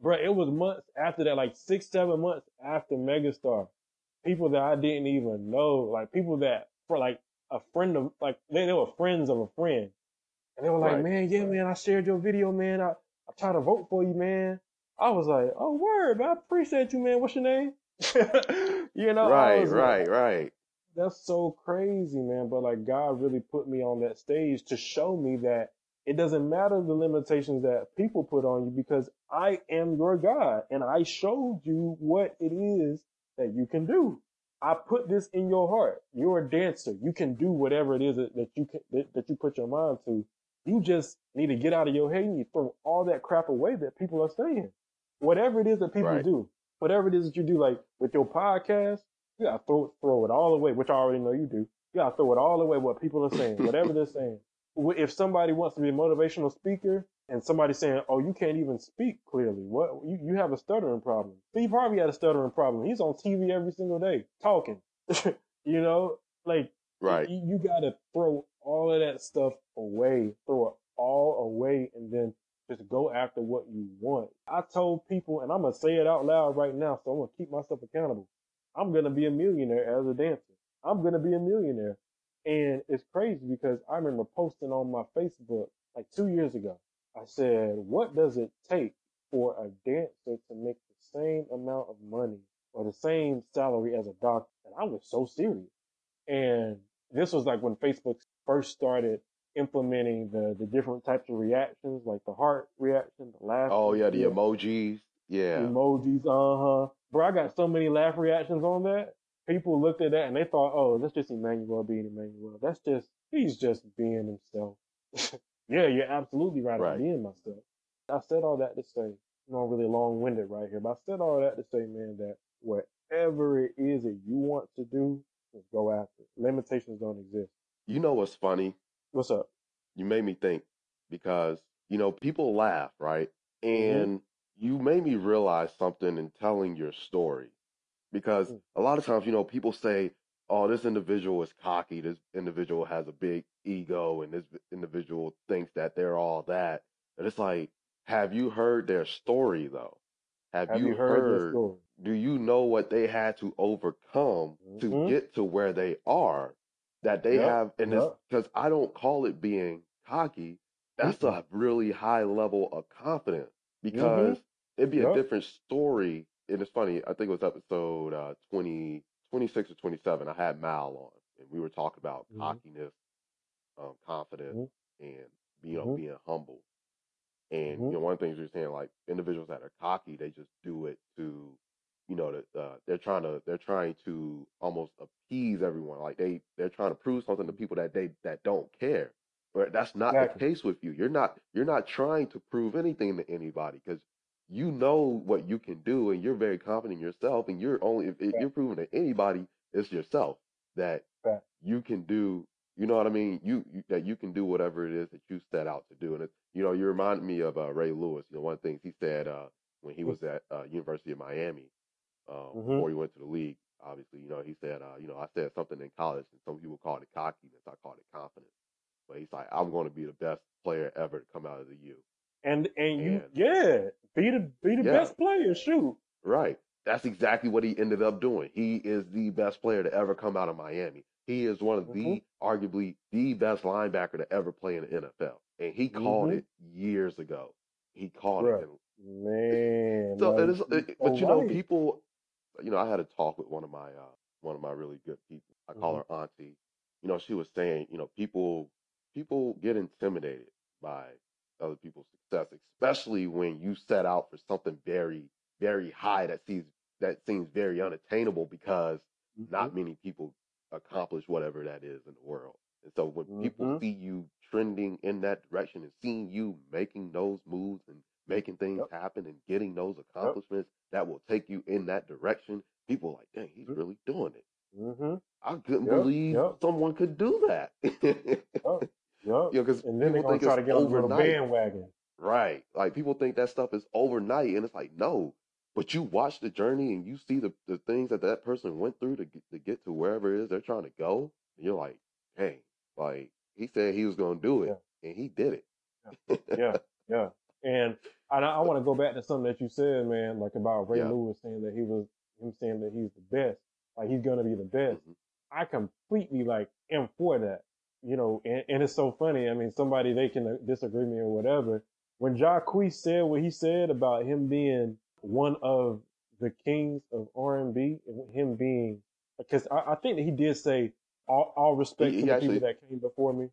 bro, it was months after that, like six, seven months after Megastar. People that I didn't even know, like people that for like a friend of like they, they were friends of a friend, and they were like, right. man, yeah, man, I shared your video, man. I I tried to vote for you, man. I was like, oh word, man, I appreciate you, man. What's your name? you know, right, right, like, right. That's so crazy, man. But like God really put me on that stage to show me that it doesn't matter the limitations that people put on you because I am your God and I showed you what it is that you can do. I put this in your heart. You're a dancer. You can do whatever it is that, you can, that, that you put your mind to. You just need to get out of your head and you throw all that crap away that people are saying whatever it is that people right. do, whatever it is that you do, like with your podcast, you gotta throw throw it all away, which I already know you do. You gotta throw it all away. What people are saying, whatever they're saying. If somebody wants to be a motivational speaker and somebody's saying, "Oh, you can't even speak clearly. What you, you have a stuttering problem." Steve Harvey had a stuttering problem. He's on TV every single day talking. you know, like right. You, you gotta throw all of that stuff away. Throw it all away, and then just go after what you want. I told people, and I'm gonna say it out loud right now, so I'm gonna keep myself accountable. I'm gonna be a millionaire as a dancer. I'm gonna be a millionaire. And it's crazy because I remember posting on my Facebook like two years ago. I said, what does it take for a dancer to make the same amount of money or the same salary as a doctor? And I was so serious. And this was like when Facebook first started implementing the, the different types of reactions, like the heart reaction, the laugh. Oh yeah, the emojis. Yeah. Emojis, uh huh. Bro, I got so many laugh reactions on that. People looked at that and they thought, oh, that's just Emmanuel being Emmanuel. That's just, he's just being himself. yeah, you're absolutely right. right. I'm being myself. I said all that to say, you know, I'm really long winded right here, but I said all that to say, man, that whatever it is that you want to do, just go after it. Limitations don't exist. You know what's funny? What's up? You made me think because, you know, people laugh, right? Mm-hmm. And mm-hmm. you made me realize something in telling your story because mm. a lot of times, you know, people say, oh, this individual is cocky. This individual has a big ego and this individual thinks that they're all that. And it's like, have you heard their story though? Have, have you, you, heard, heard do you know what they had to overcome mm-hmm. to get to where they are? That they yep. have, and yep. because I don't call it being cocky, that's mm-hmm. a really high level of confidence because mm-hmm. it'd be yep. a different story. And it's funny, I think it was episode uh, 20, 26 or 27. I had Mal on, and we were talking about mm-hmm. cockiness, um, confidence, mm-hmm. and you know, mm-hmm. being humble. And you know, one of the things are saying, like individuals that are cocky, they just do it to you know, that uh, they're trying to they're trying to almost appease everyone. Like they they're trying to prove something to people that they that don't care. But that's not exactly. the case with you. You're not you're not trying to prove anything to anybody because you know what you can do and you're very confident in yourself and you're only if, if you're proving to anybody it's yourself that you can do you know what I mean you, you, that you can do whatever it is that you set out to do and it, you know you remind me of uh, Ray Lewis you know one of the things he said uh, when he mm. was at uh, University of Miami um, mm-hmm. before he went to the league. Obviously, you know, he said, uh, you know, I said something in college, and some people call it cockiness. I call it confidence. But he's like, I'm going to be the best player ever to come out of the U. And and, and you, yeah, be the be the yeah. best player. Shoot. Right. That's exactly what he ended up doing. He is the best player to ever come out of Miami. He is one of mm-hmm. the, arguably, the best linebacker to ever play in the NFL. And he called mm-hmm. it years ago. He called right. it. Man. So, it is, it, but you know, people you know, I had a talk with one of my uh, one of my really good people. I call mm-hmm. her auntie. You know, she was saying, you know, people people get intimidated by other people's success, especially when you set out for something very, very high that seems that seems very unattainable because mm-hmm. not many people accomplish whatever that is in the world. And so when mm-hmm. people see you trending in that direction and seeing you making those moves and making things yep. happen and getting those accomplishments yep. that will take you in that direction, people are like, dang, he's mm-hmm. really doing it. Mm-hmm. I couldn't yep. believe someone could do that. Yep. You know, and then they're gonna try to get on the bandwagon. Right. Like people think that stuff is overnight, and it's like no. But you watch the journey and you see the, the things that that person went through to get, to get to wherever it is they're trying to go, and you're like, hey, like he said he was gonna do it, yeah. and he did it. yeah. yeah, yeah. And I, I want to go back to something that you said, man, like about Ray yeah. Lewis saying that he was him saying that he's the best, like he's gonna be the best. Mm-hmm. I completely like am for that, you know. And, and, it's so funny. I mean, somebody they can disagree me or whatever. When Jacquees said what he said about him being one of the kings of R and him being because I, I, think that he did say all, all respect he, to the actually, people that came before me.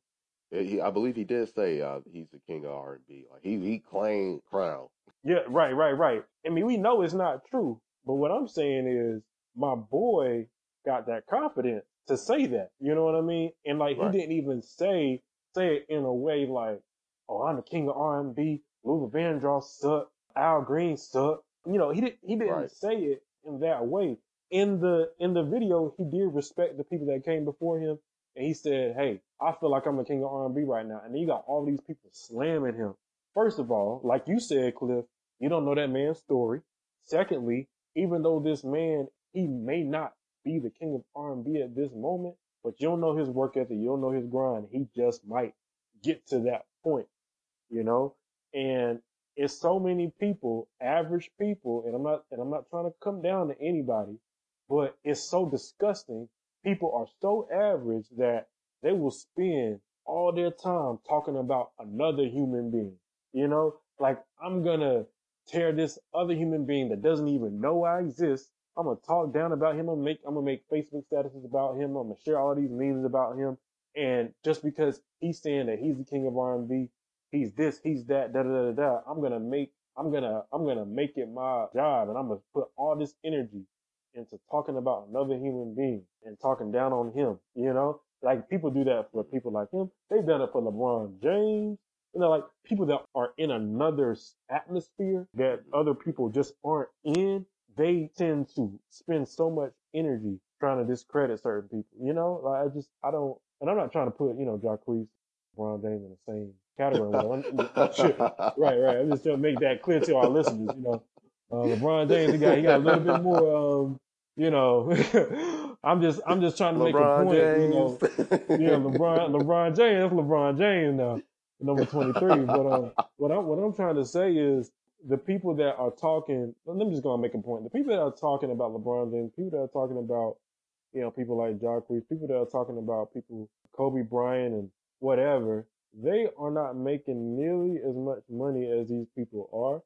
He, I believe he did say uh, he's the king of R and B. Like he he claimed crown. Yeah, right, right, right. I mean, we know it's not true, but what I'm saying is, my boy got that confidence to say that. You know what I mean? And like right. he didn't even say say it in a way like, "Oh, I'm the king of R and B." Luther Vandross sucked. Al Green sucked. You know, he didn't he didn't right. say it in that way. In the in the video, he did respect the people that came before him and he said, "Hey, I feel like I'm the king of R&B right now." And then you got all these people slamming him. First of all, like you said, Cliff, you don't know that man's story. Secondly, even though this man he may not be the king of R&B at this moment, but you don't know his work ethic, you don't know his grind. He just might get to that point, you know. And it's so many people, average people, and I'm not and I'm not trying to come down to anybody, but it's so disgusting people are so average that they will spend all their time talking about another human being. You know, like I'm gonna tear this other human being that doesn't even know I exist. I'm gonna talk down about him. I'm gonna make I'm gonna make Facebook statuses about him. I'm gonna share all these memes about him. And just because he's saying that he's the king of R&B, he's this, he's that, da da da da. I'm gonna make I'm gonna I'm gonna make it my job, and I'm gonna put all this energy into talking about another human being and talking down on him. You know, like people do that for people like him. They've done it for LeBron James. You know, like people that are in another atmosphere that other people just aren't in. They tend to spend so much energy trying to discredit certain people. You know, like I just I don't, and I'm not trying to put you know Jacquees, LeBron James in the same category. right, right. I'm just trying to make that clear to our listeners. You know, uh, LeBron James, he got he got a little bit more. Um, you know, I'm just I'm just trying to LeBron make a point. James. You know, yeah, LeBron LeBron James, that's LeBron James now, number 23. But um, what I'm what I'm trying to say is the people that are talking. let me just gonna make a point. The people that are talking about LeBron James, people that are talking about you know people like Jacquees, people that are talking about people Kobe Bryant and whatever they are not making nearly as much money as these people are,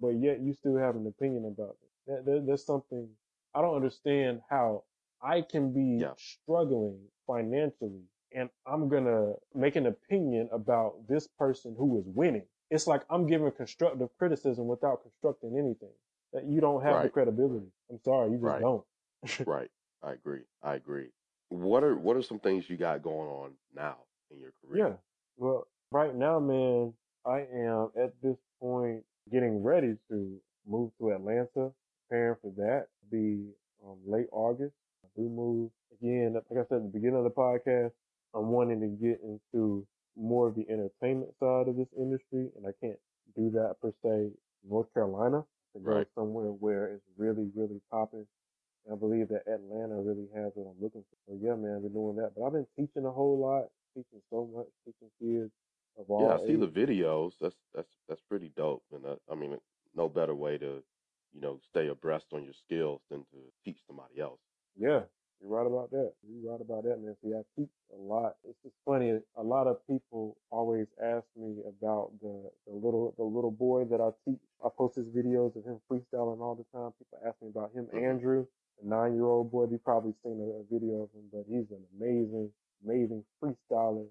but yet you still have an opinion about it. There, there's something I don't understand how I can be yeah. struggling financially and I'm gonna make an opinion about this person who is winning. It's like I'm giving constructive criticism without constructing anything. That you don't have right. the credibility. I'm sorry, you just right. don't. right. I agree. I agree. What are what are some things you got going on now in your career? Yeah. Well, right now, man, I am at this point getting ready to move to Atlanta, preparing for that. Be um, late August. I do move again. Like I said at the beginning of the podcast, I'm wanting to get into more of the entertainment side of this industry, and I can't do that per se. North Carolina to go right. somewhere where it's really, really popping. I believe that Atlanta really has what I'm looking for. So yeah, man, I've been doing that. But I've been teaching a whole lot, teaching so much, teaching kids of all. Yeah, I see the videos. That's that's that's pretty dope. And uh, I mean, no better way to, you know, stay abreast on your skills than to teach somebody else. Yeah, you're right about that. You're right about that, man. See, I teach a lot. It's just funny. A lot of people always ask me about the, the little the little boy that I teach. I post his videos of him freestyling all the time. People ask me about him, mm-hmm. Andrew, the nine year old boy. You probably seen a, a video of him, but he's an amazing, amazing freestyler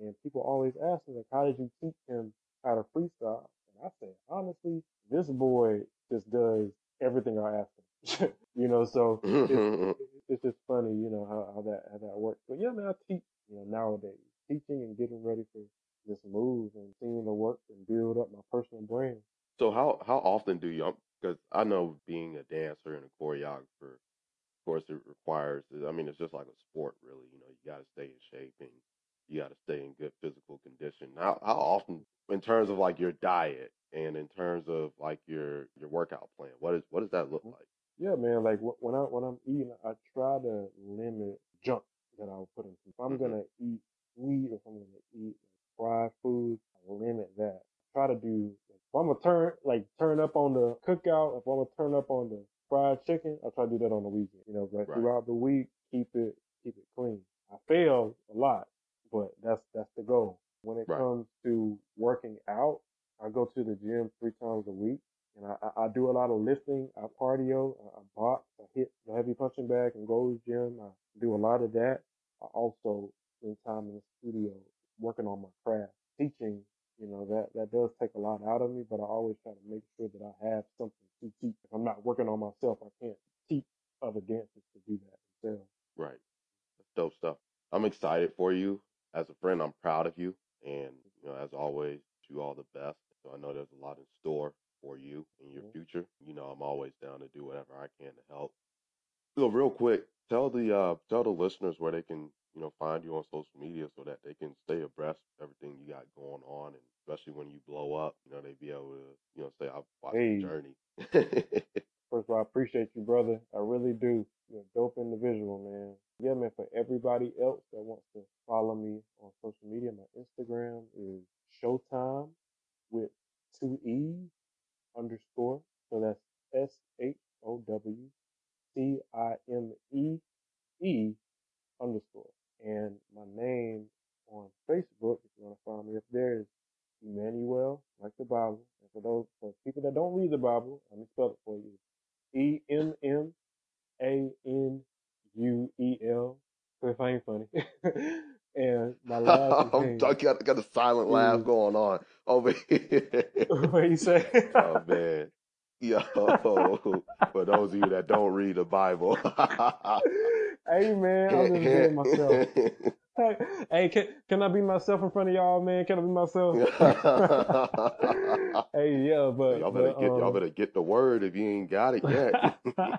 and people always ask me, like, how did you teach him how to freestyle? And I say, honestly, this boy just does everything I ask him. you know, so it's, it's just funny, you know, how, how that how that works. But yeah, man, I teach, you know, nowadays, teaching and getting ready for this move and seeing the work and build up my personal brand. So how how often do you? Because I know being a dancer and a choreographer, of course, it requires. I mean, it's just like a sport, really. You know, you got to stay in shape and you got to stay in good physical condition. How how often, in terms of like your diet and in terms of like your your workout plan, what is what does that look mm-hmm. like? Yeah, man. Like when I when I'm eating, I try to limit junk that I'll put in. If I'm mm-hmm. gonna eat or if I'm gonna eat fried food, I limit that. I try to do. If I'm gonna turn like turn up on the cookout, if I'm gonna turn up on the fried chicken, I try to do that on the weekend. You know, but right. throughout the week, keep it keep it clean. I fail a lot but that's that's the goal. When it right. comes to working out, I go to the gym three times a week, and I, I do a lot of lifting. I cardio, I, box, I hit the heavy punching bag and Gold's Gym. I do a lot of that. I also spend time in the studio working on my craft, teaching. You know that that does take a lot out of me, but I always try to make sure that I have something to teach. If I'm not working on myself, I can't teach other dancers to do that themselves. Right. That's dope stuff. I'm excited for you as a friend, I'm proud of you. And, you know, as always, you all the best. So I know there's a lot in store for you in your mm-hmm. future. You know, I'm always down to do whatever I can to help. So real quick, tell the uh tell the listeners where they can, you know, find you on social media so that they can stay abreast of everything you got going on and especially when you blow up, you know, they be able to, you know, say I've watched hey. the journey. First of all, I appreciate you, brother. I really do. You're a dope individual, man. Yeah, man, for everybody else that wants to follow me on social media, my Instagram is Showtime with two E's underscore. So that's S H O W C I M E E underscore. And my name on Facebook, if you want to find me up there, is Emmanuel, like the Bible. And for those for people that don't read the Bible, let me spell it for you. E M M A N U E L. So if I ain't funny. and my last name I got, got a silent laugh going on over here. what you say? Oh man. Yo, for those of you that don't read the Bible. hey man, I'm just being myself. Hey, hey, can can I be myself in front of y'all, man? Can I be myself? hey, yeah, but y'all better but get y'all um, better get the word if you ain't got it yet. yeah,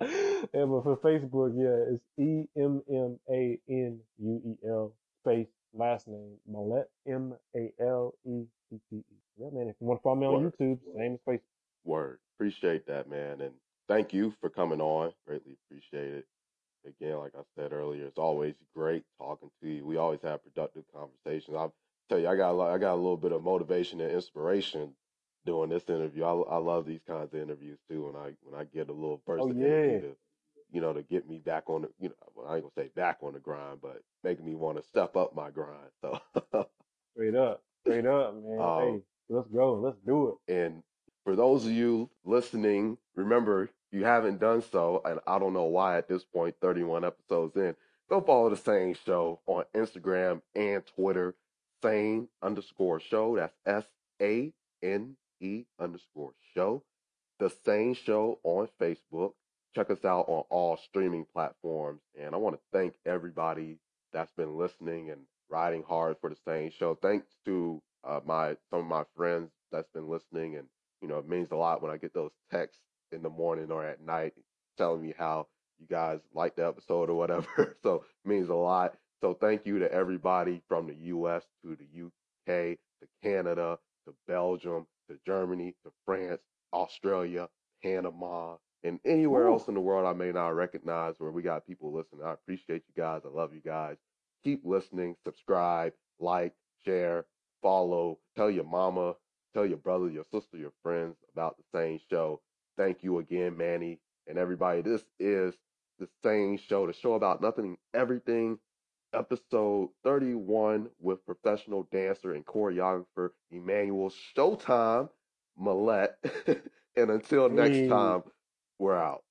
but for Facebook, yeah, it's E M M A N U E L space last name Malette M A L E T T E. Yeah, man. If you want to follow me on Word. YouTube, same as Facebook. Word. Appreciate that, man. And thank you for coming on. Greatly appreciate it. Again, like I said earlier, it's always great talking to you. We always have productive conversations. I'll tell you, I got a lot, I got a little bit of motivation and inspiration doing this interview. I, I love these kinds of interviews too. When I when I get a little burst Oh of yeah, energy to you know to get me back on the you know well, I ain't gonna say back on the grind, but making me want to step up my grind. So straight up, straight up, man. um, Hey, let's go, let's do it. And for those of you listening, remember, you haven't done so, and I don't know why at this point, 31 episodes in, go follow the Sane Show on Instagram and Twitter, Sane underscore show. That's S A N E underscore show. The Sane Show on Facebook. Check us out on all streaming platforms. And I want to thank everybody that's been listening and riding hard for the Sane Show. Thanks to uh, my some of my friends that's been listening, and you know it means a lot when I get those texts in the morning or at night telling me how you guys like the episode or whatever. so it means a lot. So thank you to everybody from the U.S. to the UK to Canada to Belgium to Germany to France, Australia, Panama, and anywhere Woo. else in the world I may not recognize where we got people listening. I appreciate you guys. I love you guys. Keep listening, subscribe, like, share, follow, tell your mama, tell your brother, your sister, your friends about the Sane Show. Thank you again, Manny, and everybody. This is the Sane Show, the show about nothing everything. Episode 31 with professional dancer and choreographer Emmanuel Showtime Malette. and until next time, we're out.